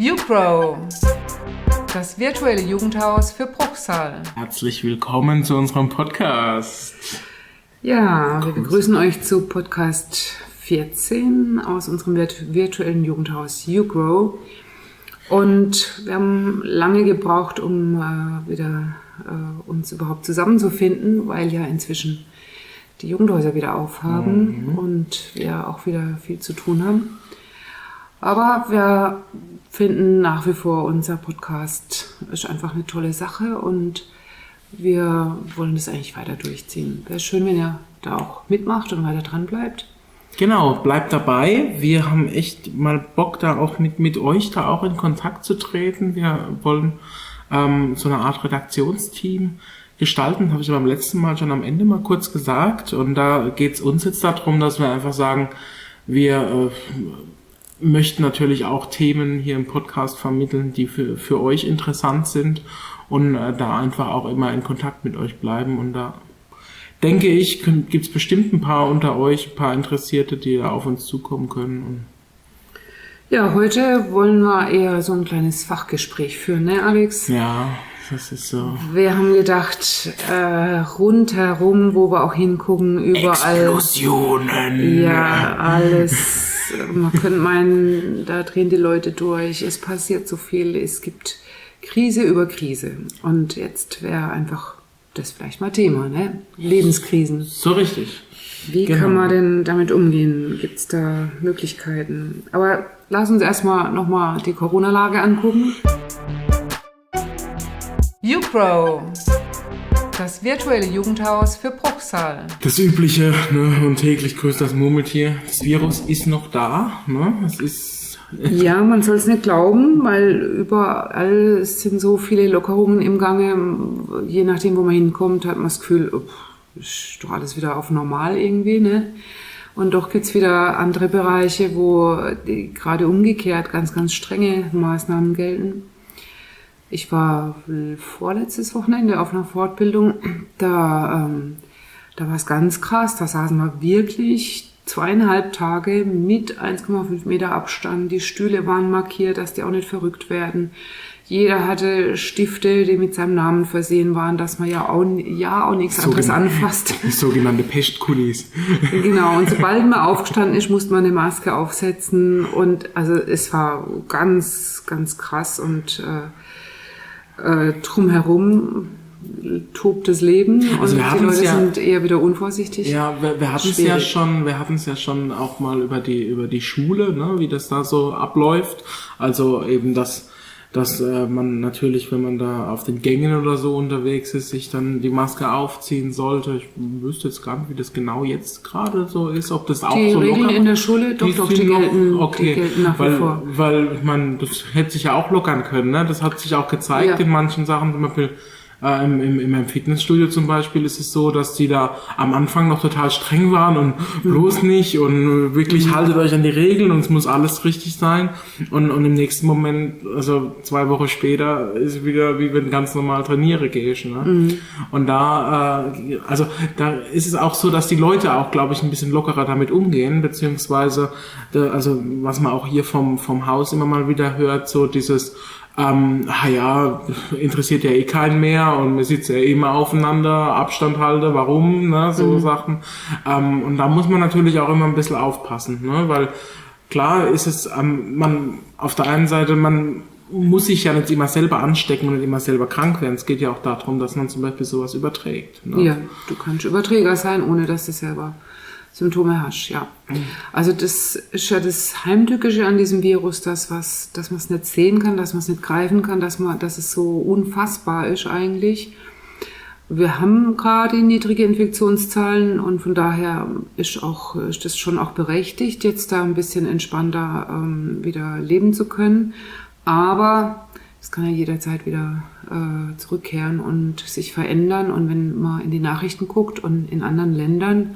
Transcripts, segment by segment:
YouGrow, das virtuelle Jugendhaus für Bruchsal. Herzlich willkommen zu unserem Podcast. Ja, wir begrüßen euch zu Podcast 14 aus unserem virtuellen Jugendhaus YouGrow. Und wir haben lange gebraucht, um äh, wieder äh, uns überhaupt zusammenzufinden, weil ja inzwischen die Jugendhäuser wieder aufhaben mhm. und wir auch wieder viel zu tun haben. Aber wir finden nach wie vor, unser Podcast ist einfach eine tolle Sache und wir wollen das eigentlich weiter durchziehen. Wäre schön, wenn ihr da auch mitmacht und weiter dran bleibt. Genau, bleibt dabei. Wir haben echt mal Bock, da auch mit, mit euch da auch in Kontakt zu treten. Wir wollen ähm, so eine Art Redaktionsteam gestalten, habe ich beim letzten Mal schon am Ende mal kurz gesagt. Und da geht es uns jetzt darum, dass wir einfach sagen, wir äh, möchten natürlich auch Themen hier im Podcast vermitteln, die für, für euch interessant sind und äh, da einfach auch immer in Kontakt mit euch bleiben. Und da denke ich, gibt es bestimmt ein paar unter euch, ein paar Interessierte, die da auf uns zukommen können. Ja, heute wollen wir eher so ein kleines Fachgespräch führen, ne, Alex? Ja, das ist so. Wir haben gedacht, äh, rundherum, wo wir auch hingucken, überall. Explosionen. Ja, alles man könnte meinen, da drehen die Leute durch, es passiert so viel, es gibt Krise über Krise. Und jetzt wäre einfach das vielleicht mal Thema, ne? Lebenskrisen. So richtig. Wie genau. kann man denn damit umgehen? Gibt es da Möglichkeiten? Aber lass uns erstmal nochmal die Corona-Lage angucken. YouPro das virtuelle Jugendhaus für Bruchsal. Das übliche ne, und täglich grüßt das Murmeltier. Das Virus ist noch da. Ne? Es ist ja, man soll es nicht glauben, weil überall sind so viele Lockerungen im Gange. Je nachdem, wo man hinkommt, hat man das Gefühl, oh, ist doch alles wieder auf normal irgendwie. Ne? Und doch gibt es wieder andere Bereiche, wo gerade umgekehrt ganz, ganz strenge Maßnahmen gelten. Ich war vorletztes Wochenende auf einer Fortbildung, da, ähm, da war es ganz krass, da saßen wir wirklich zweieinhalb Tage mit 1,5 Meter Abstand. Die Stühle waren markiert, dass die auch nicht verrückt werden. Jeder hatte Stifte, die mit seinem Namen versehen waren, dass man ja auch, ja auch nichts anderes anfasst. Sogenannte Pestkulis. Genau, und sobald man aufgestanden ist, musste man eine Maske aufsetzen. Und also es war ganz, ganz krass und äh, äh, drumherum tobt das Leben also und die Leute ja, sind eher wieder unvorsichtig. Ja, wir, wir hatten es ja schon, wir hatten es ja schon auch mal über die über die Schule, ne, wie das da so abläuft. Also eben das dass äh, man natürlich, wenn man da auf den Gängen oder so unterwegs ist, sich dann die Maske aufziehen sollte. Ich wüsste jetzt gar nicht, wie das genau jetzt gerade so ist, ob das auch die so Regeln locker in der Schule, doch, die doch, die gelten, okay, die gelten nach weil, wie vor. Weil, man, das hätte sich ja auch lockern können, ne? Das hat sich auch gezeigt ja. in manchen Sachen, zum Beispiel äh, im, im, in meinem Fitnessstudio zum Beispiel ist es so, dass die da am Anfang noch total streng waren und bloß nicht und wirklich mhm. haltet euch an die Regeln und es muss alles richtig sein. Und, und im nächsten Moment, also zwei Wochen später, ist wieder wie wenn ganz normal trainiere gehst. Ne? Mhm. Und da, äh, also da ist es auch so, dass die Leute auch, glaube ich, ein bisschen lockerer damit umgehen, beziehungsweise, also was man auch hier vom, vom Haus immer mal wieder hört, so dieses ähm, ah ja, interessiert ja eh keinen mehr und man sitzt ja immer aufeinander, Abstand halte, warum, ne, so mhm. Sachen. Ähm, und da muss man natürlich auch immer ein bisschen aufpassen, ne, weil klar ist es, ähm, man, auf der einen Seite, man muss sich ja nicht immer selber anstecken und nicht immer selber krank werden. Es geht ja auch darum, dass man zum Beispiel sowas überträgt. Ne? Ja, du kannst Überträger sein, ohne dass du selber Symptome hast, ja. Also das ist ja das Heimtückische an diesem Virus, dass, was, dass man es nicht sehen kann, dass man es nicht greifen kann, dass, man, dass es so unfassbar ist eigentlich. Wir haben gerade niedrige Infektionszahlen und von daher ist, auch, ist das schon auch berechtigt, jetzt da ein bisschen entspannter ähm, wieder leben zu können. Aber es kann ja jederzeit wieder äh, zurückkehren und sich verändern. Und wenn man in die Nachrichten guckt und in anderen Ländern,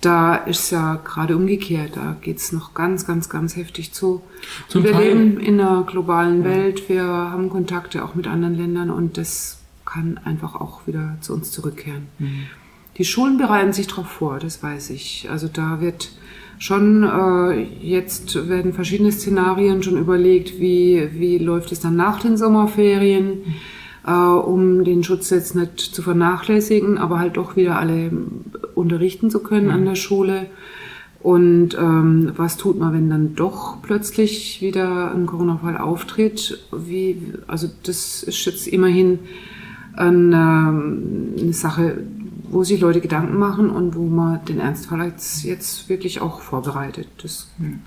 da ist ja gerade umgekehrt. Da geht's noch ganz, ganz, ganz heftig zu. Zum wir Teil. leben in einer globalen Welt. Wir haben Kontakte auch mit anderen Ländern und das kann einfach auch wieder zu uns zurückkehren. Mhm. Die Schulen bereiten sich darauf vor, das weiß ich. Also da wird schon, äh, jetzt werden verschiedene Szenarien schon überlegt, wie, wie läuft es dann nach den Sommerferien, äh, um den Schutz jetzt nicht zu vernachlässigen, aber halt doch wieder alle unterrichten zu können mhm. an der Schule. Und ähm, was tut man, wenn dann doch plötzlich wieder ein Corona-Fall auftritt? Wie, also das ist jetzt immerhin eine, eine Sache, wo sich Leute Gedanken machen und wo man den Ernstfall jetzt, jetzt wirklich auch vorbereitet. Das, hm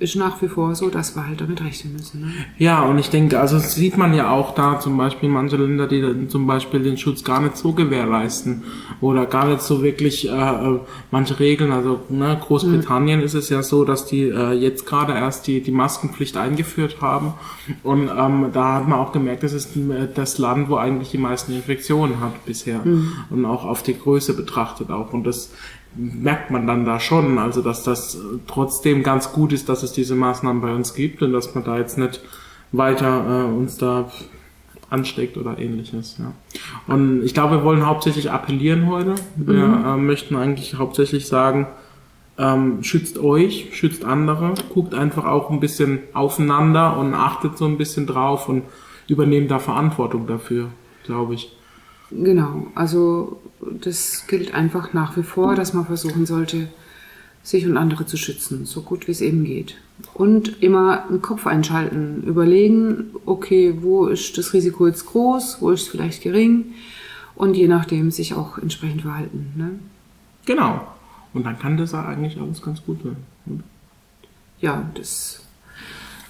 ist nach wie vor so, dass wir halt damit rechnen müssen. Ne? Ja, und ich denke, also sieht man ja auch da zum Beispiel manche Länder, die dann zum Beispiel den Schutz gar nicht so gewährleisten oder gar nicht so wirklich äh, äh manche Regeln. Also ne, Großbritannien mhm. ist es ja so, dass die äh, jetzt gerade erst die, die Maskenpflicht eingeführt haben. Und ähm, da hat man auch gemerkt, das ist äh, das Land, wo eigentlich die meisten Infektionen hat bisher. Mhm. Und auch auf die Größe betrachtet auch. Und das merkt man dann da schon, also dass das trotzdem ganz gut ist, dass es diese Maßnahmen bei uns gibt und dass man da jetzt nicht weiter äh, uns da ansteckt oder ähnliches. Ja. Und ich glaube, wir wollen hauptsächlich appellieren heute. Wir mhm. äh, möchten eigentlich hauptsächlich sagen, ähm, schützt euch, schützt andere, guckt einfach auch ein bisschen aufeinander und achtet so ein bisschen drauf und übernehmt da Verantwortung dafür, glaube ich. Genau, also das gilt einfach nach wie vor, dass man versuchen sollte, sich und andere zu schützen, so gut wie es eben geht. Und immer einen Kopf einschalten, überlegen, okay, wo ist das Risiko jetzt groß, wo ist es vielleicht gering und je nachdem sich auch entsprechend verhalten. Ne? Genau. Und dann kann das eigentlich alles ganz gut werden. Ja, das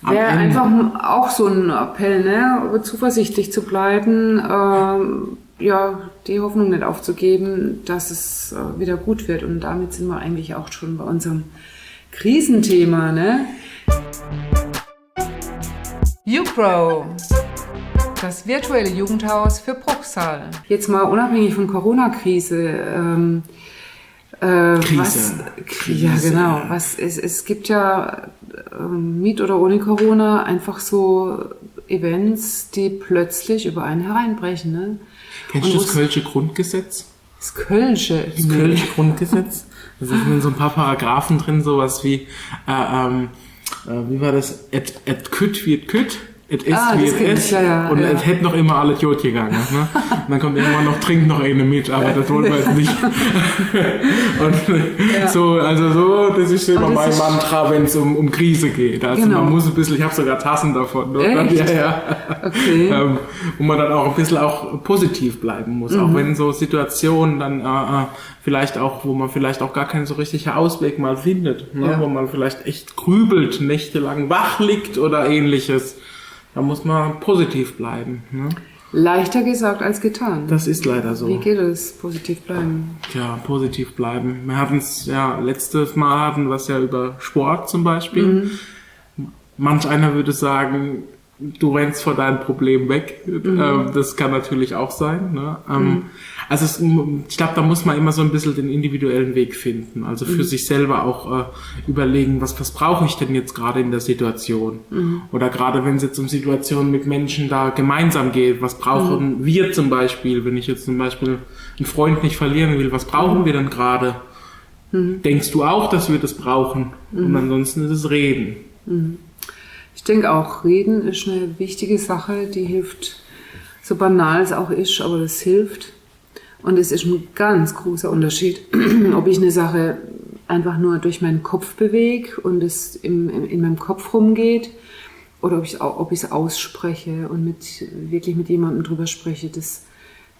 wäre einfach auch so ein Appell, ne? zuversichtlich zu bleiben. Ähm, ja, die Hoffnung nicht aufzugeben, dass es äh, wieder gut wird. Und damit sind wir eigentlich auch schon bei unserem Krisenthema, ne? YouPro, das virtuelle Jugendhaus für Bruchsal. Jetzt mal unabhängig von Corona-Krise. Ähm, äh, Krise. Was, Krise. Ja, genau. Was, es, es gibt ja äh, mit oder ohne Corona einfach so Events, die plötzlich über einen hereinbrechen. Ne? Kennst du das Kölsche Grundgesetz? Das Kölsche? Das Kölsche Grundgesetz. Da sind so ein paar Paragraphen drin, sowas wie, äh, ähm, äh, wie war das? Et, et kütt wird kütt. Es ist ah, wie es ist. Ja, ja, und ja. es hätte noch immer alles gut gegangen. Ne? Und dann kommt irgendwann noch, trinkt noch eine mit, aber das wollen wir jetzt nicht. und so, also so, das ist immer mein Mantra, wenn es um, um Krise geht. Also genau. man muss ein bisschen, ich habe sogar Tassen davon. Echt? Ja, ja. Okay. ähm, wo man dann auch ein bisschen auch positiv bleiben muss. Mhm. Auch wenn so Situationen dann äh, äh, vielleicht auch, wo man vielleicht auch gar keinen so richtigen Ausweg mal findet. Ne? Wo man vielleicht echt grübelt, nächtelang wach liegt oder ähnliches da muss man positiv bleiben. Ne? Leichter gesagt als getan. Das ist leider so. Wie geht es? Positiv bleiben. Ja, positiv bleiben. Wir hatten es ja letztes Mal hatten wir es ja über Sport zum Beispiel. Mhm. Manch einer würde sagen, du rennst vor deinem Problem weg. Mhm. Ähm, das kann natürlich auch sein. Ne? Ähm, mhm. Also es, ich glaube, da muss man immer so ein bisschen den individuellen Weg finden. Also für mhm. sich selber auch äh, überlegen, was, was brauche ich denn jetzt gerade in der Situation? Mhm. Oder gerade wenn es jetzt um Situationen mit Menschen da gemeinsam geht, was brauchen mhm. wir zum Beispiel, wenn ich jetzt zum Beispiel einen Freund nicht verlieren will, was brauchen mhm. wir denn gerade? Denkst du auch, dass wir das brauchen? Und ansonsten ist es Reden. Ich denke auch, Reden ist eine wichtige Sache, die hilft, so banal es auch ist, aber das hilft. Und es ist ein ganz großer Unterschied, ob ich eine Sache einfach nur durch meinen Kopf bewege und es im, in, in meinem Kopf rumgeht oder ob ich ob ich es ausspreche und mit wirklich mit jemandem drüber spreche. Das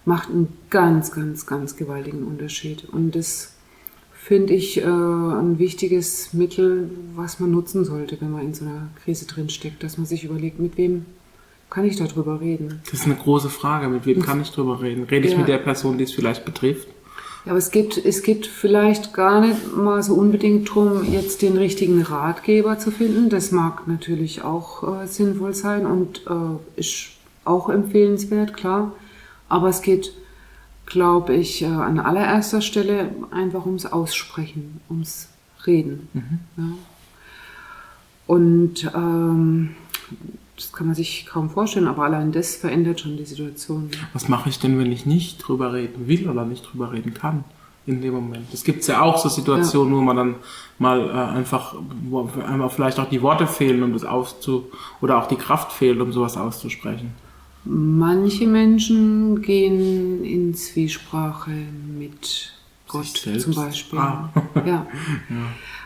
macht einen ganz, ganz, ganz gewaltigen Unterschied. Und das finde ich äh, ein wichtiges Mittel, was man nutzen sollte, wenn man in so einer Krise drinsteckt, dass man sich überlegt, mit wem kann ich darüber reden? Das ist eine große Frage. Mit wem kann ich darüber reden? Rede ich ja. mit der Person, die es vielleicht betrifft? Ja, aber es geht, es geht vielleicht gar nicht mal so unbedingt darum, jetzt den richtigen Ratgeber zu finden. Das mag natürlich auch äh, sinnvoll sein und äh, ist auch empfehlenswert, klar. Aber es geht, glaube ich, äh, an allererster Stelle einfach ums Aussprechen, ums Reden. Mhm. Ja. Und ähm, das kann man sich kaum vorstellen, aber allein das verändert schon die Situation. Was mache ich denn, wenn ich nicht drüber reden will oder nicht drüber reden kann? in dem Moment. Es gibt ja auch so Situationen, ja. wo man dann mal äh, einfach, wo einmal vielleicht auch die Worte fehlen, um das auszu, oder auch die Kraft fehlt, um sowas auszusprechen. Manche Menschen gehen in Zwiesprache mit Gott zum Beispiel. Ah. ja. ja.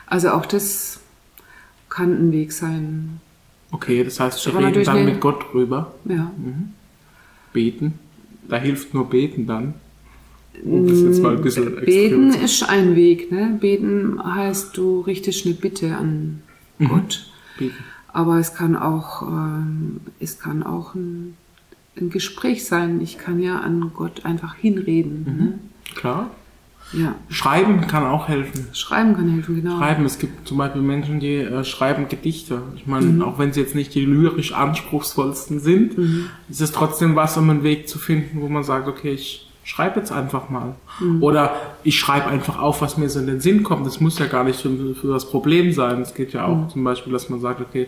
Also auch das kann ein Weg sein. Okay, das heißt, wir reden dann mit Gott drüber. Ja. Mhm. Beten. Da hilft nur Beten dann. Um das jetzt mal ein bisschen Beten ist ein Weg. Ne? Beten heißt, du richtest eine Bitte an mhm. Gott. Beten. Aber es kann auch, ähm, es kann auch ein ein Gespräch sein. Ich kann ja an Gott einfach hinreden. Mhm. Ne? Klar. Ja. Schreiben kann auch helfen. Schreiben kann helfen, genau. Schreiben, es gibt zum Beispiel Menschen, die äh, schreiben Gedichte. Ich meine, mhm. auch wenn sie jetzt nicht die lyrisch anspruchsvollsten sind, mhm. ist es trotzdem was, um einen Weg zu finden, wo man sagt, okay, ich schreibe jetzt einfach mal. Mhm. Oder ich schreibe einfach auf, was mir so in den Sinn kommt. Das muss ja gar nicht für, für das Problem sein. Es geht ja auch mhm. zum Beispiel, dass man sagt, okay,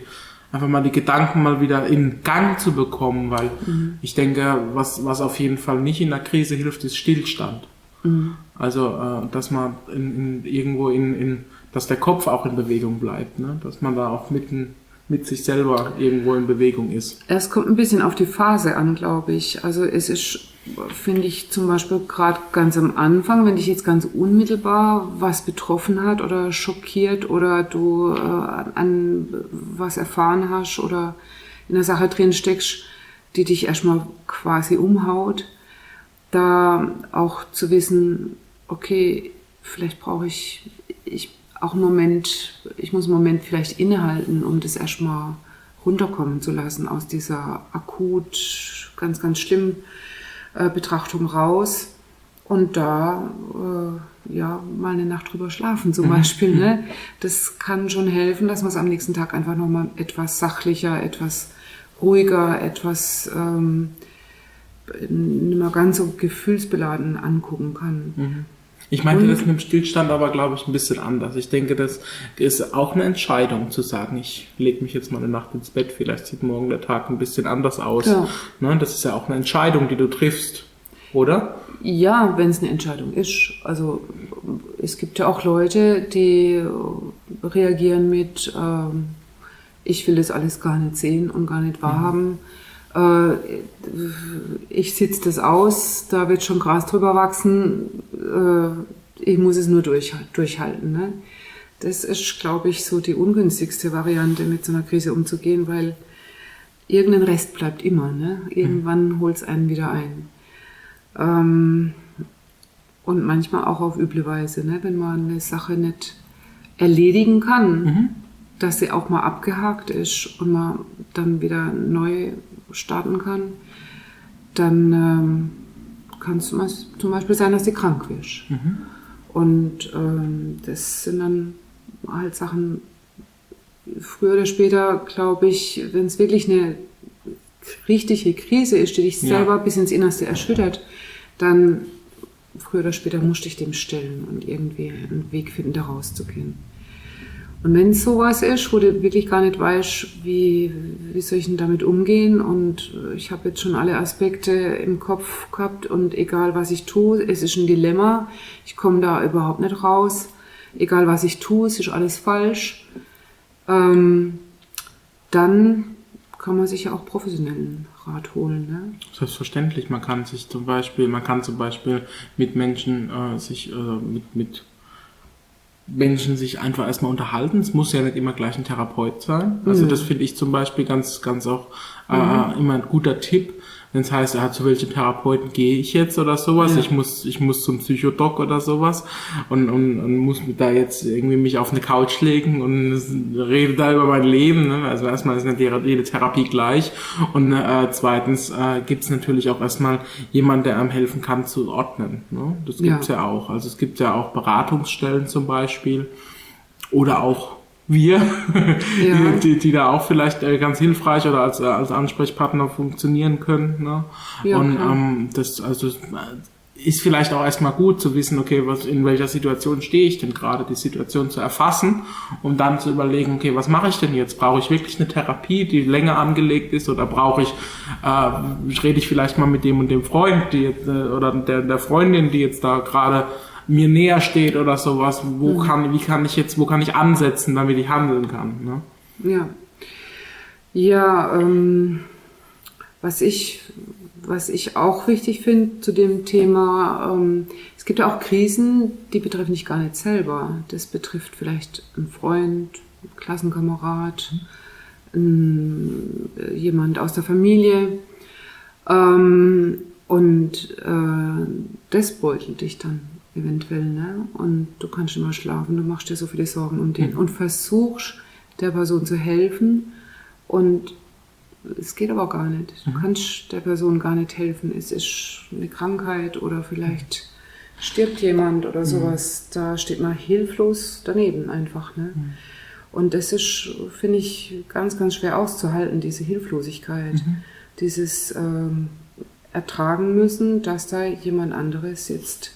einfach mal die Gedanken mal wieder in Gang zu bekommen, weil mhm. ich denke, was, was auf jeden Fall nicht in der Krise hilft, ist Stillstand. Mhm. Also, äh, dass man in, in, irgendwo in, in, dass der Kopf auch in Bewegung bleibt, ne? dass man da auch mitten mit sich selber irgendwo in Bewegung ist. Es kommt ein bisschen auf die Phase an, glaube ich. Also es ist finde ich zum Beispiel gerade ganz am Anfang, wenn dich jetzt ganz unmittelbar was betroffen hat oder schockiert oder du äh, an was erfahren hast oder in der Sache drin steckst, die dich erstmal quasi umhaut, da auch zu wissen, okay, vielleicht brauche ich, ich auch einen Moment, ich muss einen Moment vielleicht innehalten, um das erstmal runterkommen zu lassen aus dieser akut ganz, ganz schlimm äh, Betrachtung raus und da äh, ja mal eine Nacht drüber schlafen zum mhm. Beispiel. Ne? Mhm. Das kann schon helfen, dass man es am nächsten Tag einfach nochmal etwas sachlicher, etwas ruhiger, etwas ähm, nicht mehr ganz so gefühlsbeladen angucken kann. Mhm. Ich meinte das mit dem Stillstand aber, glaube ich, ein bisschen anders. Ich denke, das ist auch eine Entscheidung zu sagen, ich lege mich jetzt mal eine Nacht ins Bett, vielleicht sieht morgen der Tag ein bisschen anders aus. Ja. Ne, das ist ja auch eine Entscheidung, die du triffst, oder? Ja, wenn es eine Entscheidung ist. Also es gibt ja auch Leute, die reagieren mit, ähm, ich will das alles gar nicht sehen und gar nicht wahrhaben. Mhm. Äh, ich sitze das aus, da wird schon Gras drüber wachsen, äh, ich muss es nur durch, durchhalten. Ne? Das ist, glaube ich, so die ungünstigste Variante, mit so einer Krise umzugehen, weil irgendein Rest bleibt immer. Ne? Irgendwann mhm. holt es einen wieder ein. Ähm, und manchmal auch auf üble Weise, ne? wenn man eine Sache nicht erledigen kann, mhm. dass sie auch mal abgehakt ist und man dann wieder neu starten kann, dann ähm, kann es zum Beispiel sein, dass du krank wirst. Mhm. Und ähm, das sind dann halt Sachen, früher oder später, glaube ich, wenn es wirklich eine richtige Krise ist, die dich selber bis ins Innerste erschüttert, dann früher oder später musst du dich dem stellen und irgendwie einen Weg finden, da rauszugehen. Und wenn sowas ist, wo du wirklich gar nicht weißt, wie, wie soll ich denn damit umgehen und ich habe jetzt schon alle Aspekte im Kopf gehabt und egal was ich tue, es ist ein Dilemma, ich komme da überhaupt nicht raus, egal was ich tue, es ist alles falsch, ähm, dann kann man sich ja auch professionellen Rat holen. Ne? Selbstverständlich, man kann sich zum Beispiel, man kann zum Beispiel mit Menschen äh, sich äh, mit, mit Menschen sich einfach erstmal unterhalten. Es muss ja nicht immer gleich ein Therapeut sein. Also mhm. das finde ich zum Beispiel ganz, ganz auch äh, mhm. immer ein guter Tipp, wenn es heißt, ja, zu welchem Therapeuten gehe ich jetzt oder sowas, ja. ich muss, ich muss zum Psychodoc oder sowas und, und, und muss da jetzt irgendwie mich auf eine Couch legen und rede da über mein Leben. Ne? Also erstmal ist nicht jede Therapie gleich und äh, zweitens äh, gibt es natürlich auch erstmal jemand, der einem helfen kann zu ordnen. Ne? Das gibt's ja. ja auch. Also es gibt ja auch Beratungsstellen zum Beispiel oder auch wir, ja. die, die da auch vielleicht äh, ganz hilfreich oder als, äh, als Ansprechpartner funktionieren können. Ne? Ja, und ähm, das also ist vielleicht auch erstmal gut zu wissen, okay, was, in welcher Situation stehe ich denn gerade, die Situation zu erfassen, um dann zu überlegen, okay, was mache ich denn jetzt? Brauche ich wirklich eine Therapie, die länger angelegt ist oder brauche ich, äh, rede ich vielleicht mal mit dem und dem Freund, die jetzt, äh, oder der, der Freundin, die jetzt da gerade mir näher steht oder sowas, wo mhm. kann, wie kann ich jetzt, wo kann ich ansetzen, damit ich handeln kann. Ne? Ja. Ja, ähm, was ich, was ich auch wichtig finde zu dem Thema, ähm, es gibt ja auch Krisen, die betreffen dich gar nicht selber. Das betrifft vielleicht einen Freund, einen Klassenkamerad, einen, jemand aus der Familie. Ähm, und äh, das beutelt dich dann eventuell. Ne? Und du kannst immer schlafen, du machst dir so viele Sorgen um den mhm. und versuchst der Person zu helfen. Und es geht aber gar nicht. Du mhm. kannst der Person gar nicht helfen. Es ist eine Krankheit oder vielleicht stirbt jemand oder mhm. sowas. Mhm. Da steht man hilflos daneben einfach. Ne? Mhm. Und das ist, finde ich, ganz, ganz schwer auszuhalten, diese Hilflosigkeit. Mhm. Dieses ähm, Ertragen müssen, dass da jemand anderes jetzt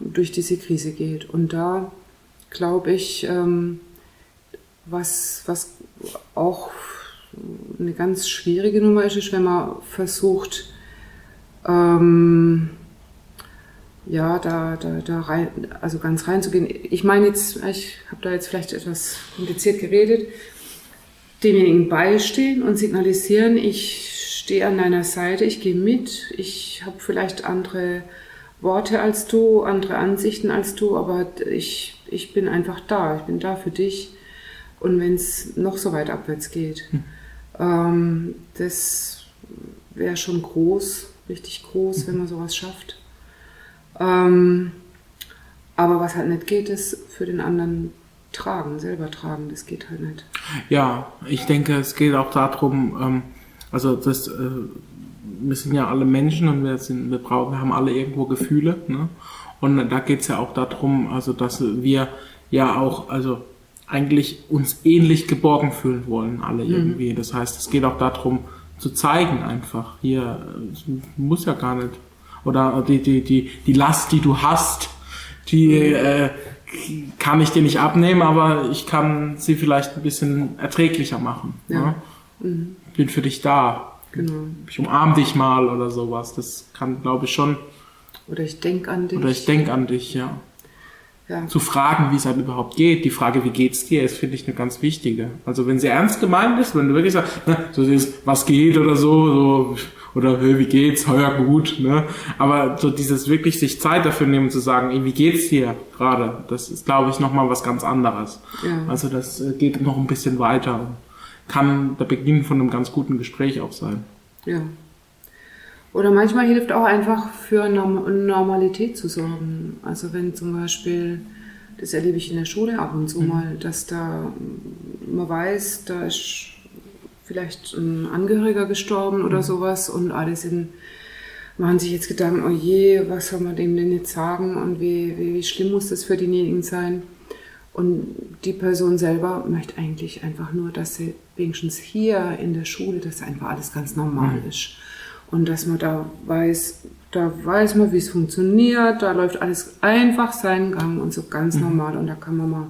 durch diese Krise geht. Und da glaube ich, ähm, was, was auch eine ganz schwierige Nummer ist, ist, wenn man versucht, ähm, ja, da, da, da rein, also ganz reinzugehen. Ich meine jetzt, ich habe da jetzt vielleicht etwas kompliziert geredet, demjenigen beistehen und signalisieren, ich stehe an deiner Seite, ich gehe mit, ich habe vielleicht andere Worte als du, andere Ansichten als du, aber ich, ich bin einfach da, ich bin da für dich. Und wenn es noch so weit abwärts geht, hm. ähm, das wäre schon groß, richtig groß, wenn man sowas schafft. Ähm, aber was halt nicht geht, ist für den anderen tragen, selber tragen, das geht halt nicht. Ja, ich denke, es geht auch darum, ähm, also das, äh, wir sind ja alle Menschen und wir sind, wir brauchen, wir haben alle irgendwo Gefühle, ne? Und da geht's ja auch darum, also dass wir ja auch, also eigentlich uns ähnlich geborgen fühlen wollen, alle mhm. irgendwie. Mhm. Das heißt, es geht auch darum, zu zeigen einfach. Hier muss ja gar nicht oder die, die, die, die Last, die du hast, die äh, kann ich dir nicht abnehmen, aber ich kann sie vielleicht ein bisschen erträglicher machen. Ja. Ne? Mhm. Bin für dich da. Genau. Ich umarm dich mal oder sowas. Das kann, glaube ich, schon. Oder ich denke an dich. Oder ich denke an dich, ja ja. zu fragen, wie es halt überhaupt geht. Die Frage, wie geht's dir, ist, finde ich, eine ganz wichtige. Also wenn sie ernst gemeint ist, wenn du wirklich sagst, ne, so ist, was geht oder so, so oder wie geht's, heuer gut, ne? Aber so dieses wirklich sich Zeit dafür nehmen zu sagen, ey, wie geht's dir gerade, das ist, glaube ich, nochmal was ganz anderes. Ja. Also das äh, geht noch ein bisschen weiter kann der Beginn von einem ganz guten Gespräch auch sein. Ja. Oder manchmal hilft auch einfach für Normalität zu sorgen. Also wenn zum Beispiel, das erlebe ich in der Schule ab und zu mhm. mal, dass da man weiß, da ist vielleicht ein Angehöriger gestorben oder mhm. sowas und alle sind, machen sich jetzt Gedanken, oh je, was soll man dem denn jetzt sagen und wie, wie, wie schlimm muss das für denjenigen sein? Und die Person selber möchte eigentlich einfach nur, dass sie wenigstens hier in der Schule, dass einfach alles ganz normal mhm. ist und dass man da weiß, da weiß man, wie es funktioniert, da läuft alles einfach seinen Gang und so ganz mhm. normal und da kann man mal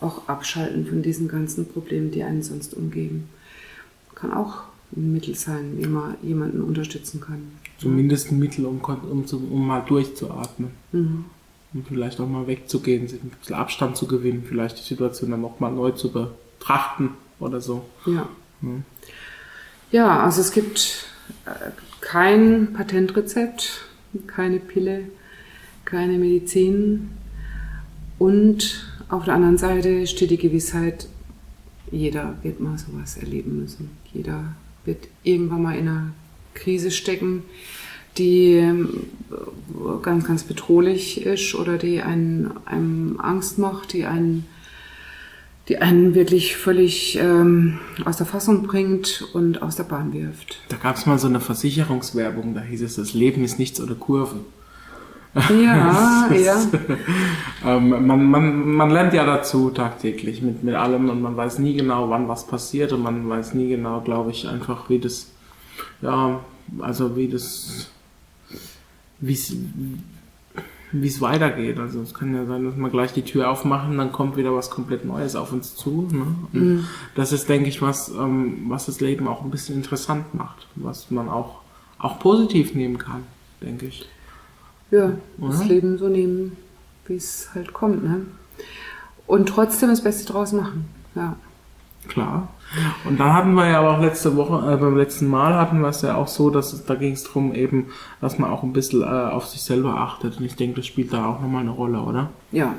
auch abschalten von diesen ganzen Problemen, die einen sonst umgeben. Kann auch ein Mittel sein, wie man jemanden unterstützen kann. Zumindest ein Mittel, um, um, um mal durchzuatmen. Mhm. Und vielleicht auch mal wegzugehen, ein bisschen Abstand zu gewinnen, vielleicht die Situation dann nochmal neu zu betrachten oder so. Ja. Mhm. Ja, also es gibt äh, kein Patentrezept, keine Pille, keine Medizin und auf der anderen Seite steht die Gewissheit, jeder wird mal sowas erleben müssen. Jeder wird irgendwann mal in einer Krise stecken, die ähm, ganz, ganz bedrohlich ist oder die einen, einem Angst macht, die einen die einen wirklich völlig ähm, aus der Fassung bringt und aus der Bahn wirft. Da gab es mal so eine Versicherungswerbung, da hieß es, das Leben ist nichts oder Kurve. Ja, ja. ähm, man, man, man lernt ja dazu tagtäglich mit, mit allem und man weiß nie genau, wann was passiert und man weiß nie genau, glaube ich, einfach, wie das, ja, also wie das, wie wie es weitergeht. Also es kann ja sein, dass wir gleich die Tür aufmachen, dann kommt wieder was komplett Neues auf uns zu. Ne? Mhm. Das ist, denke ich, was, ähm, was das Leben auch ein bisschen interessant macht, was man auch, auch positiv nehmen kann, denke ich. Ja, Oder? das Leben so nehmen, wie es halt kommt. Ne? Und trotzdem das Beste draus machen. Ja. Klar. Und dann hatten wir ja aber auch letzte Woche, äh, beim letzten Mal hatten wir es ja auch so, dass es, da ging es darum eben, dass man auch ein bisschen äh, auf sich selber achtet. Und ich denke, das spielt da auch nochmal eine Rolle, oder? Ja,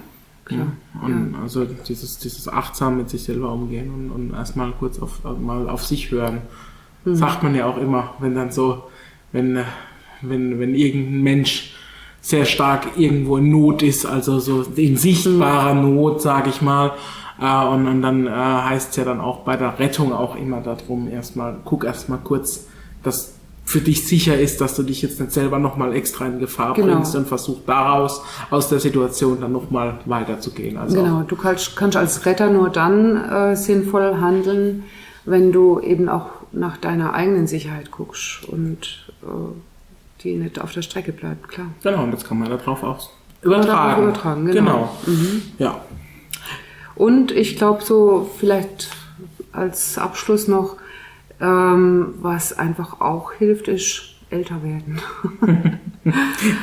klar. Ja. Und ja. also dieses, dieses achtsam mit sich selber umgehen und, und erstmal kurz auf, mal auf sich hören. Mhm. Sagt man ja auch immer, wenn dann so, wenn, wenn, wenn irgendein Mensch sehr stark irgendwo in Not ist, also so in sichtbarer mhm. Not, sage ich mal, äh, und, und dann äh, heißt es ja dann auch bei der Rettung auch immer darum, erstmal, guck erstmal kurz, dass für dich sicher ist, dass du dich jetzt nicht selber nochmal extra in Gefahr genau. bringst und versuch daraus, aus der Situation dann nochmal weiterzugehen. Also genau, du kannst, kannst als Retter nur dann äh, sinnvoll handeln, wenn du eben auch nach deiner eigenen Sicherheit guckst und äh, die nicht auf der Strecke bleibt, klar. Genau, und das kann man darauf auch übertragen. übertragen genau. genau. Mhm. Ja. Und ich glaube so vielleicht als Abschluss noch, ähm, was einfach auch hilft, ist älter werden.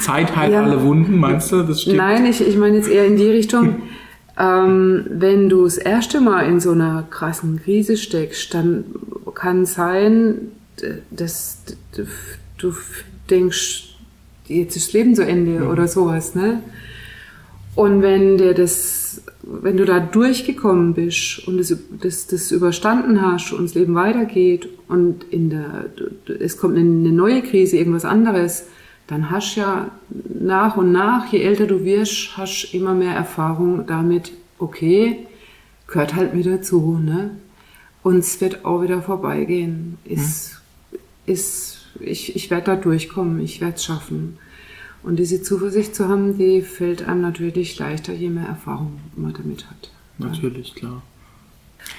Zeit heilt ja. alle Wunden, meinst du? Das stimmt. Nein, ich, ich meine jetzt eher in die Richtung, ähm, wenn du das erste Mal in so einer krassen Krise steckst, dann kann sein, dass du denkst, jetzt ist das Leben zu Ende mhm. oder sowas, ne? Und wenn dir das wenn du da durchgekommen bist und das, das, das überstanden hast und das Leben weitergeht und in der, es kommt eine neue Krise, irgendwas anderes, dann hast ja nach und nach, je älter du wirst, hast immer mehr Erfahrung damit, okay, gehört halt wieder zu, ne? Und es wird auch wieder vorbeigehen. Ist, hm. ist, ich, ich werde da durchkommen, ich werde es schaffen. Und diese Zuversicht zu haben, die fällt einem natürlich leichter, je mehr Erfahrung man damit hat. Natürlich, klar.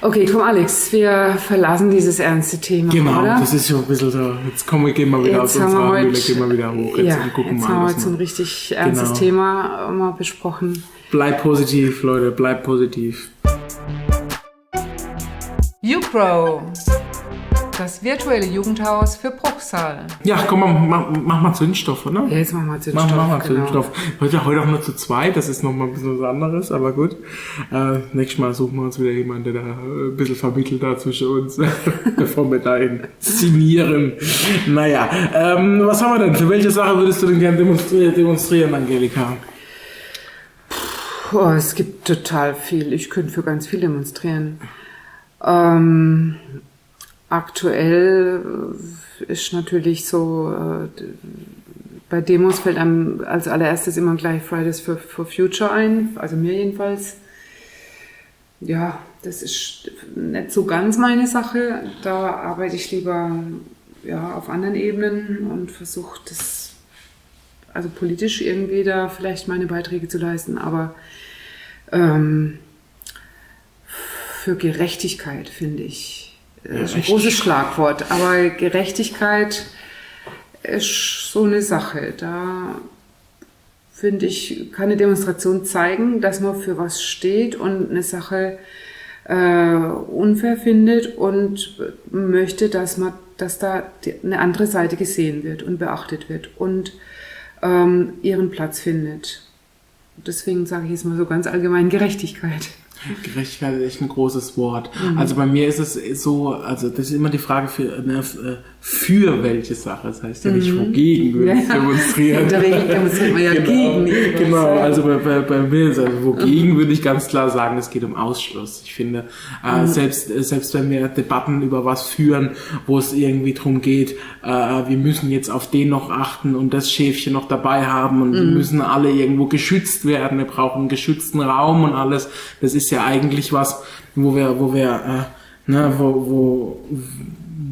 Okay, komm Alex, wir verlassen dieses ernste Thema. Genau, oder? das ist schon ein bisschen so. Jetzt kommen wir, gehen wir wieder jetzt aus unserer Höhle, gehen wir wieder hoch. Jetzt, ja, gucken jetzt mal, haben wir jetzt ein richtig ernstes genau. Thema mal besprochen. Bleib positiv, Leute, bleib positiv. YouPro das virtuelle Jugendhaus für Bruchsal. Ja, komm, mach, mach mal Zündstoff, oder? Ja, jetzt mach mal Zündstoff. Mach, mach mal genau. Zündstoff. Heute, heute auch nur zu zweit, das ist nochmal ein bisschen was anderes, aber gut. Äh, nächstes Mal suchen wir uns wieder jemanden, der da äh, ein bisschen vermittelt da zwischen uns, bevor wir da inszenieren. Naja, ähm, was haben wir denn? Für welche Sache würdest du denn gerne demonstrieren, demonstrieren Angelika? Puh, es gibt total viel. Ich könnte für ganz viel demonstrieren. Ähm, Aktuell äh, ist natürlich so, äh, bei Demos fällt einem als allererstes immer gleich Fridays for, for Future ein, also mir jedenfalls. Ja, das ist nicht so ganz meine Sache. Da arbeite ich lieber ja, auf anderen Ebenen und versuche das, also politisch irgendwie da vielleicht meine Beiträge zu leisten, aber ähm, für Gerechtigkeit finde ich ist ein großes Schlagwort, aber Gerechtigkeit ist so eine Sache. Da finde ich, kann eine Demonstration zeigen, dass man für was steht und eine Sache äh, unfair findet und möchte, dass man, dass da eine andere Seite gesehen wird und beachtet wird und ähm, ihren Platz findet. Deswegen sage ich jetzt mal so ganz allgemein Gerechtigkeit. Gerechtigkeit ist echt ein großes Wort. Mhm. Also bei mir ist es so, also das ist immer die Frage für, ne, für welche Sache. Das heißt ja nicht, mhm. wogegen würde ich demonstrieren. In der Regel demonstriert man ja genau, gegen. Genau, also bei, bei, bei mir ist also wogegen mhm. würde ich ganz klar sagen, es geht um Ausschluss. Ich finde, äh, mhm. selbst, selbst wenn wir Debatten über was führen, wo es irgendwie drum geht, äh, wir müssen jetzt auf den noch achten und das Schäfchen noch dabei haben und wir mhm. müssen alle irgendwo geschützt werden, wir brauchen einen geschützten Raum und alles. Das ist ja eigentlich was, wo wir, wo wir, äh, ne, wo, wo,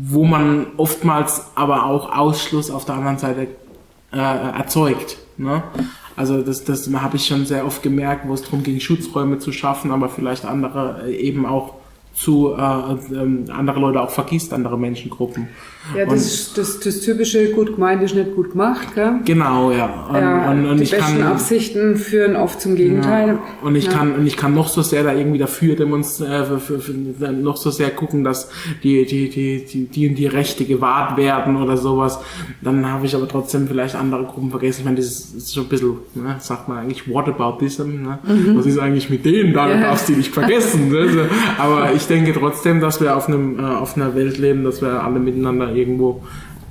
wo man oftmals aber auch Ausschluss auf der anderen Seite äh, erzeugt. Ne? Also das, das habe ich schon sehr oft gemerkt, wo es darum ging, Schutzräume zu schaffen, aber vielleicht andere äh, eben auch zu äh, äh, andere Leute auch vergisst, andere Menschengruppen. Ja, das ist das, das typische gut gemeint ist nicht gut gemacht, gell? Genau, ja. Und, ja und, und die ich besten kann, Absichten führen oft zum Gegenteil. Ja, und ich Ja. kann und ich kann noch so sehr da irgendwie dafür demonstrieren, äh, noch so sehr gucken, dass die die die die die, und die Rechte gewahrt werden oder sowas. Dann habe ich aber trotzdem vielleicht andere Gruppen vergessen. Ich meine, das ist, ist so ein bisschen, ne, sagt man eigentlich Whataboutism. Ne? Was ist eigentlich mit denen? Da Ja. darfst du die nicht vergessen. Ne? Aber ich denke trotzdem, dass wir auf einem äh, auf einer Welt leben, dass wir alle miteinander irgendwo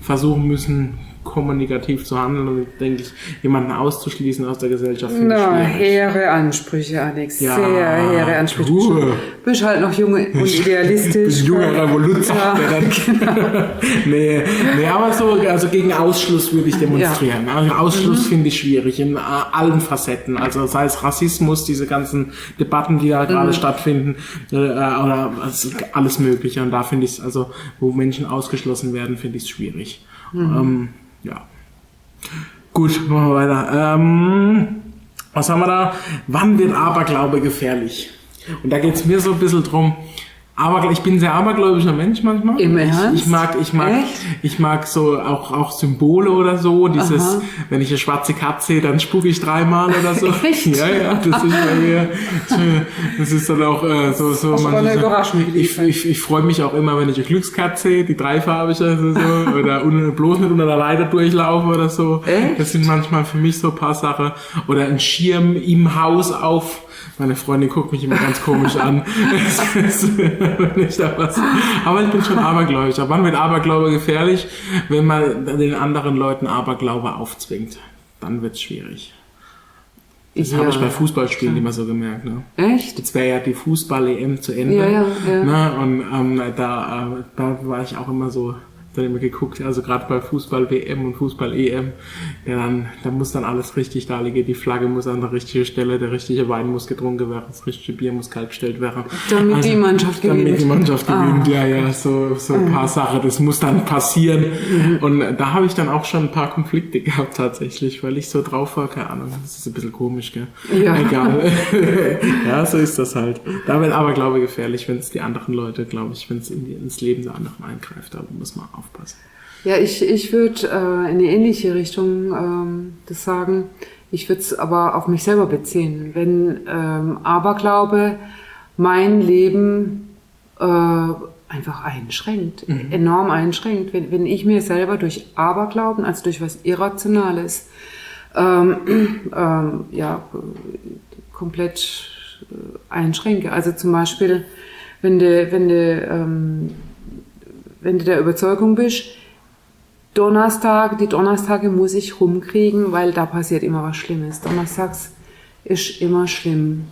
versuchen müssen kommunikativ zu handeln und denke ich, jemanden auszuschließen aus der Gesellschaft Na, hehre Ansprüche, Alex. Ja, Sehr hehre Ansprüche. Du bist halt noch jung und idealistisch. Ein junger Revolut, sagt Ja, dann. nee, nee, aber so, also gegen Ausschluss würde ich demonstrieren. Also Ausschluss finde ich schwierig in äh, allen Facetten. Also sei es Rassismus, diese ganzen Debatten, die da gerade stattfinden, äh, oder also alles Mögliche. Und da finde ich es, also, wo Menschen ausgeschlossen werden, finde ich es schwierig. Ähm, ja. Gut, machen wir weiter. Ähm, was haben wir da? Wann wird Aberglaube gefährlich? Und da geht's mir so ein bisschen drum. Aber ich bin ein sehr abergläubischer Mensch manchmal. Im ich, Ernst? ich mag, ich mag, Echt? ich mag so auch, auch Symbole oder so. Dieses, Aha. wenn ich eine schwarze Katze sehe, dann spucke ich dreimal oder so. Echt? Ja, ja, das ist bei mir, das ist dann auch äh, so, so. Manche Überraschung ich, ich, ich freue mich auch immer, wenn ich eine Glückskatze sehe, die dreifarbige also so, oder un, bloß nicht unter der Leiter durchlaufe oder so. Echt? Das sind manchmal für mich so ein paar Sachen. Oder ein Schirm im Haus auf. Meine Freundin guckt mich immer ganz komisch an. Aber ich bin schon abergläubig. Aber wann wird Aberglaube gefährlich? Wenn man den anderen Leuten Aberglaube aufzwingt. Dann wird's schwierig. Das Ja. habe ich bei Fußballspielen immer so gemerkt. Ne? Echt? Jetzt wäre ja die Fußball-EM zu Ende. Ja, ja, ja. Ne? Und ähm, da, äh, da war ich auch immer so, dann immer geguckt, also gerade bei Fußball-WM und Fußball-EM, ja, dann, da muss dann alles richtig da liegen. Die Flagge muss an der richtigen Stelle, der richtige Wein muss getrunken werden, das richtige Bier muss kalt gestellt werden. Damit die Mannschaft Damit gewinnt. die Mannschaft Ah. gewinnt, ja, ja, so, so ein paar Sachen, das muss dann passieren. Mhm. Und da habe ich dann auch schon ein paar Konflikte gehabt tatsächlich, weil ich so drauf war, keine Ahnung, das ist ein bisschen komisch, gell? Ja. Egal. ja, so ist das halt. Da wird aber, glaube ich, gefährlich, wenn es die anderen Leute, glaube ich, wenn es in, ins Leben der anderen eingreift, da muss man aufpassen. Ja, ich, ich würde äh, in eine ähnliche Richtung ähm, das sagen. Ich würde es aber auf mich selber beziehen. Wenn ähm, Aberglaube mein Leben äh, einfach einschränkt, enorm einschränkt. Wenn, wenn ich mir selber durch Aberglauben, also durch was Irrationales, ähm, ähm, ja, komplett äh, einschränke. Also zum Beispiel, wenn du, wenn du, ähm, wenn du der Überzeugung bist, Donnerstag, die Donnerstage muss ich rumkriegen, weil da passiert immer was Schlimmes. Donnerstags ist immer schlimm.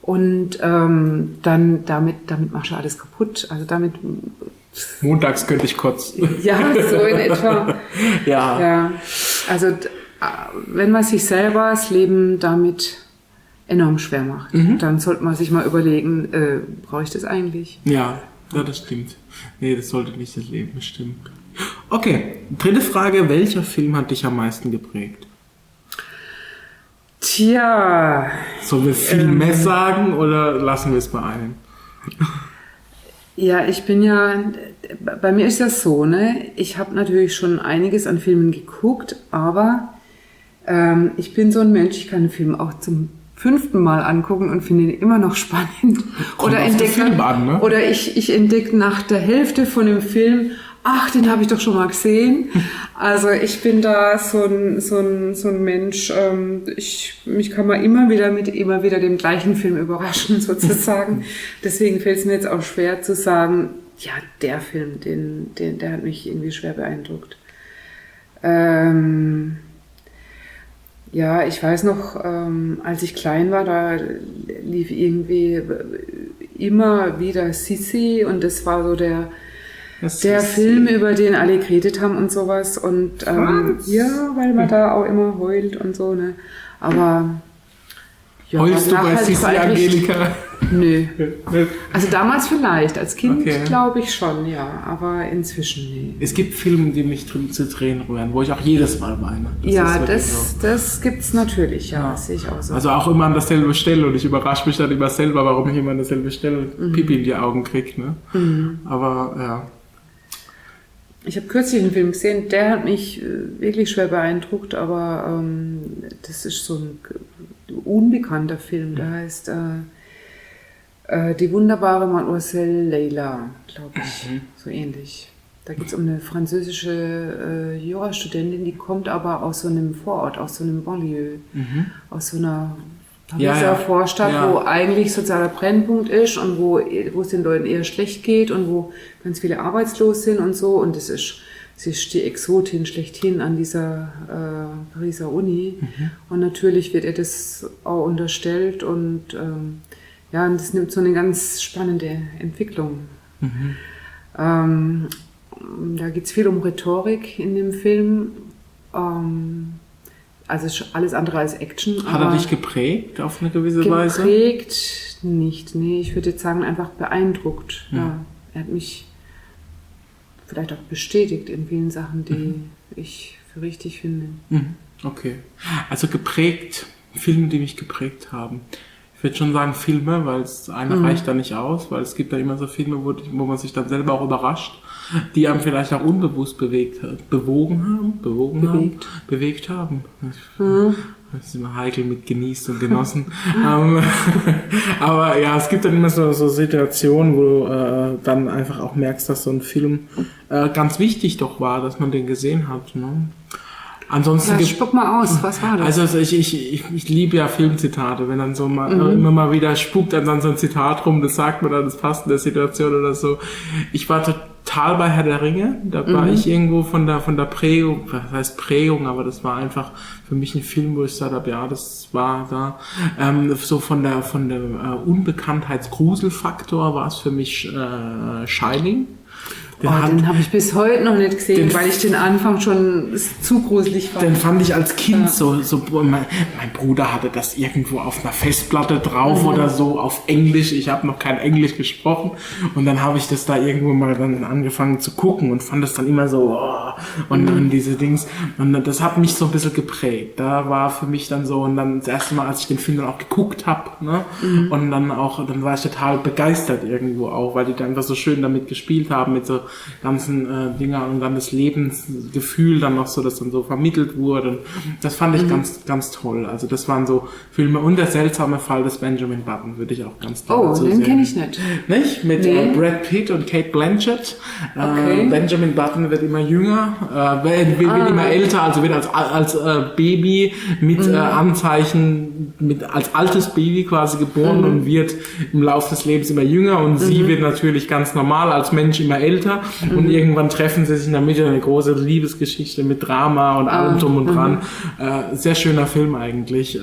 Und ähm, dann damit, damit machst du alles kaputt. Also damit, Montags könnte ich kurz. ja, so in etwa. ja. Ja, also äh, wenn man sich selber das Leben damit enorm schwer macht, dann sollte man sich mal überlegen, äh, brauche ich das eigentlich? Ja, ja, das stimmt. Nee, das sollte nicht das Leben bestimmen. Okay, dritte Frage. Welcher Film hat dich am meisten geprägt? Tja, Sollen wir viel Ähm. mehr sagen oder lassen wir es bei einem? ja, ich bin ja, bei mir ist das so, ne? Ich habe natürlich schon einiges an Filmen geguckt, aber ähm, ich bin so ein Mensch, ich kann einen Film auch zum fünften Mal angucken und finde ihn immer noch spannend. Kommt oder entdecke, ne? oder ich, ich entdecke nach der Hälfte von dem Film, ach, den habe ich doch schon mal gesehen. Also ich bin da so ein, so ein, so ein Mensch, ähm, ich, mich kann man immer wieder mit immer wieder dem gleichen Film überraschen sozusagen. Deswegen fällt es mir jetzt auch schwer zu sagen, ja, der Film, den, den, der hat mich irgendwie schwer beeindruckt. Ähm, ja, ich weiß noch, ähm, als ich klein war, da lief irgendwie immer wieder Sissi und das war so der, Das der Film, über den alle geredet haben und sowas. Und ähm, Was? ja, weil man da auch immer heult und so, ne? Aber Ja, Heulst du bei Sissi Angelika? Nö. Also damals vielleicht, als Kind Okay. glaube ich schon, ja. Aber inzwischen nee. Es gibt Filme, die mich drin zu Tränen rühren, wo ich auch jedes Mal weine. Das ja, ist wirklich das, das gibt's natürlich, ja. Ja. Das sehe ich auch so. so. Also auch immer an derselbe Stelle und ich überrasche mich dann immer selber, warum ich immer an derselbe Stelle Mhm. Pipi in die Augen kriege. Ne? Aber ja. Ich habe kürzlich einen Film gesehen, der hat mich äh, wirklich schwer beeindruckt, aber ähm, das ist so ein unbekannter Film, der heißt äh, äh, Die wunderbare Mademoiselle Leila, glaube ich, so ähnlich. Da geht es um eine französische äh, Jurastudentin, die kommt aber aus so einem Vorort, aus so einem Banlieue, aus so einer Ja, Pariser ja. Vorstadt, Ja. wo eigentlich sozialer Brennpunkt ist und wo, wo es den Leuten eher schlecht geht und wo ganz viele arbeitslos sind und so. Und das ist, sie ist die Exotin schlechthin an dieser äh, Pariser Uni. Und natürlich wird ihr das auch unterstellt und ähm, ja, und das nimmt so eine ganz spannende Entwicklung. Ähm, da geht es viel um Rhetorik in dem Film. Ähm, also alles andere als Action. Hat er dich geprägt auf eine gewisse Weise? Geprägt nicht, nee. Ich würde jetzt sagen, einfach beeindruckt. Mhm. Ja. Er hat mich vielleicht auch bestätigt in vielen Sachen, die Mhm. ich für richtig finde. Mhm. Okay. Also geprägt, Filme, die mich geprägt haben. Ich würde schon sagen Filme, weil es eine Mhm. reicht da nicht aus, weil es gibt da immer so Filme, wo, wo man sich dann selber auch überrascht, die einem vielleicht auch unbewusst bewegt, hat- bewogen haben, bewogen Bewegt. haben, bewegt haben. Mhm. Das ist immer heikel mit genießt und genossen. ähm, aber ja, es gibt dann immer so, so Situationen, wo du äh, dann einfach auch merkst, dass so ein Film äh, ganz wichtig doch war, dass man den gesehen hat. Ne? Ansonsten Ja, spuck mal aus, was war das? also ich, ich, ich, ich liebe ja Filmzitate, wenn dann so mal, Mhm. immer mal wieder spukt dann, dann so ein Zitat rum, das sagt man dann, das passt in der Situation oder so. Ich war total bei Herr der Ringe, da war Mhm. ich irgendwo von der, von der Prägung, was heißt Prägung, aber das war einfach für mich ein Film, wo ich gesagt habe, ja, das war da, ähm, so von der, von der äh, Unbekanntheitsgruselfaktor war es für mich äh, Shining. Den oh, den habe ich bis heute noch nicht gesehen, Den- weil ich den Anfang schon zu gruselig fand. Den fand ich als Kind so, so mein, mein Bruder hatte das irgendwo auf einer Festplatte drauf oder so auf Englisch. Ich habe noch kein Englisch gesprochen. Und dann habe ich das da irgendwo mal dann angefangen zu gucken und fand das dann immer so oh, und, und diese Dings. Und das hat mich so ein bisschen geprägt. Da war für mich dann so und dann das erste Mal, als ich den Film dann auch geguckt habe, ne, und dann auch, dann war ich total begeistert irgendwo auch, weil die da einfach so schön damit gespielt haben mit so ganzen äh, Dinger und dann das Lebensgefühl dann noch so, das dann so vermittelt wurde. Und das fand ich ganz, ganz toll. Also das waren so Filme und der seltsame Fall des Benjamin Button würde ich auch ganz toll oh, dazu den sehen. kenne ich nicht. Nicht? Mit Nee. äh, Brad Pitt und Kate Blanchett. Okay. Äh, Benjamin Button wird immer jünger, äh, wird, wird Ah. immer älter, also wird als, als äh, Baby mit Mhm. äh, Anzeichen, mit, als altes Baby quasi geboren Mhm. und wird im Laufe des Lebens immer jünger und sie wird natürlich ganz normal als Mensch immer älter Mhm. und irgendwann treffen sie sich in der Mitte eine große Liebesgeschichte mit Drama und Ah. allem drum und dran. Mhm. Äh, sehr schöner Film eigentlich. Äh,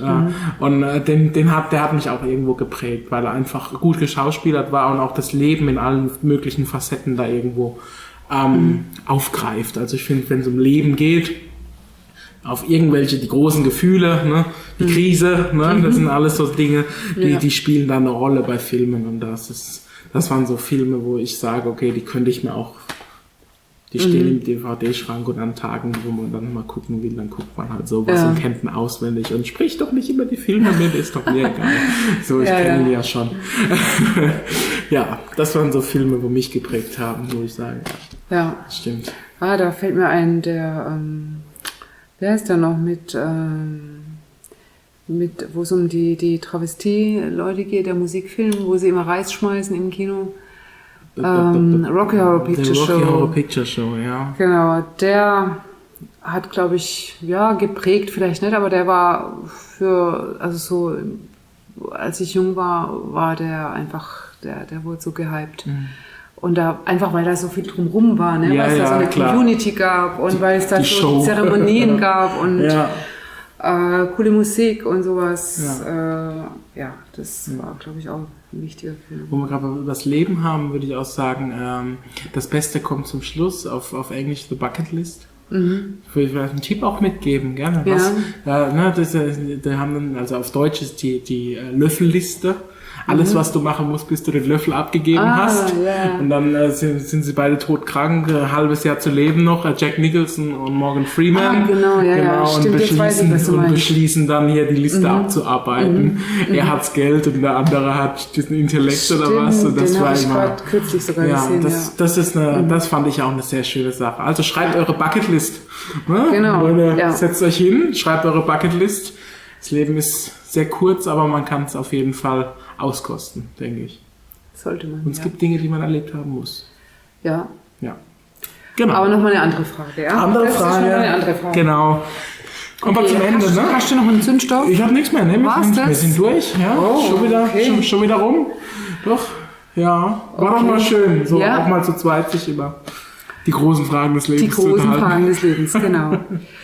und äh, den, den hat, der hat mich auch irgendwo geprägt, weil er einfach gut geschauspielert war und auch das Leben in allen möglichen Facetten da irgendwo ähm, Mhm. aufgreift. Also ich finde, wenn es um Leben geht, auf irgendwelche, die großen Gefühle, ne, die Krise, ne, das sind alles so Dinge, die, Mhm. Ja. die spielen da eine Rolle bei Filmen und das ist, das waren so Filme, wo ich sage, okay, die könnte ich mir auch, die stehen Mhm. im DVD-Schrank und an Tagen, wo man dann mal gucken will, dann guckt man halt sowas Ja. und kennt ihn auswendig und spricht doch nicht über die Filme mit, ist doch mir egal. So, ich Ja, kenne ja. ihn ja schon. ja, das waren so Filme, wo mich geprägt haben, wo ich sage, ja, Ja. stimmt. Ah, da fällt mir ein, der, ähm, wer ist da noch mit, ähm, mit, wo es um die, die Travestie-Leute geht, der Musikfilm, wo sie immer Reis schmeißen im Kino. Ähm, Rocky Horror Picture The Rocky Show. Horror Picture Show, ja. Genau, der hat, glaube ich, ja, geprägt vielleicht nicht, aber der war für, also so, als ich jung war, war der einfach, der, der wurde so gehypt. Und da, einfach weil da so viel drumrum war, ne? Mhm. Ja, weil es da ja, so eine klar. Community gab und weil es da die so Show. Zeremonien gab und Ja. Äh, coole Musik und sowas. Ja, äh, ja das war, glaube ich, auch ein wichtiger Film. Wo wir gerade über das Leben haben, würde ich auch sagen, ähm, das Beste kommt zum Schluss auf, auf Englisch The Bucket List. Mhm. Ich will vielleicht einen Tipp auch mitgeben, gerne. Was, ja. Äh, ne, das, da haben dann, also auf Deutsch ist die, die äh, Löffelliste. Alles, mhm. was du machen musst, bis du den Löffel abgegeben ah, hast. Yeah. Und dann äh, sind, sind sie beide todkrank, ein äh, halbes Jahr zu leben noch. Äh, Jack Nicholson und Morgan Freeman. Ah, genau, ja, genau, ja. Und, Stimmt, beschließen, ich, und beschließen dann hier die Liste mhm. abzuarbeiten. Mhm. Er hat's Geld und der andere hat diesen Intellekt Stimmt, oder was. Und das den war ich immer. kürzlich sogar ja, gesehen, das, ja. das ist eine, mhm. das fand ich auch eine sehr schöne Sache. Also schreibt eure Bucketlist. Ne? Genau. Leute, ja. Setzt euch hin, schreibt eure Bucketlist. Das Leben ist sehr kurz, aber man kann es auf jeden Fall auskosten, denke ich. Sollte man. Und es ja. gibt Dinge, die man erlebt haben muss. Ja. Ja. Genau. Aber nochmal eine andere Frage, ja? Andere das Frage. Eine andere Frage. Genau. Kommen wir Okay, zum Ende, hast, ne? Hast du noch einen Zündstoff? Ich habe nichts mehr, ne? Wir, War's sind, das? wir sind durch, ja. Oh, schon, wieder, okay. schon, schon wieder rum. Doch, ja. War doch Okay. mal schön, so Ja. auch mal zu zweit sich über die großen Fragen des Lebens Die großen. Fragen des Lebens, genau.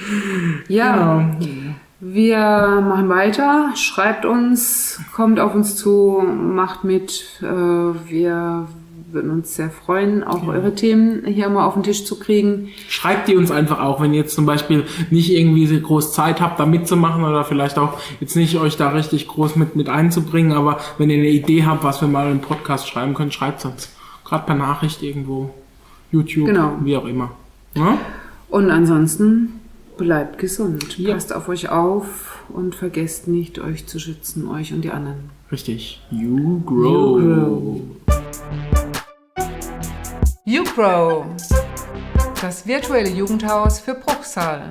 Ja, Genau. Wir machen weiter. Schreibt uns, kommt auf uns zu, macht mit. Äh, Wir würden uns sehr freuen, auch eure Themen hier mal auf den Tisch zu kriegen. Schreibt die uns einfach auch, wenn ihr jetzt zum Beispiel nicht irgendwie so groß Zeit habt, da mitzumachen oder vielleicht auch jetzt nicht euch da richtig groß mit, mit einzubringen, aber wenn ihr eine Idee habt, was wir mal im Podcast schreiben können, schreibt uns. Gerade per Nachricht irgendwo, YouTube, Genau. wie auch immer. Ja? Und ansonsten bleibt gesund. Ja. Passt auf euch auf und vergesst nicht, euch zu schützen, euch und die anderen. Richtig. You grow. You grow. YouGrow, das virtuelle Jugendhaus für Bruchsal.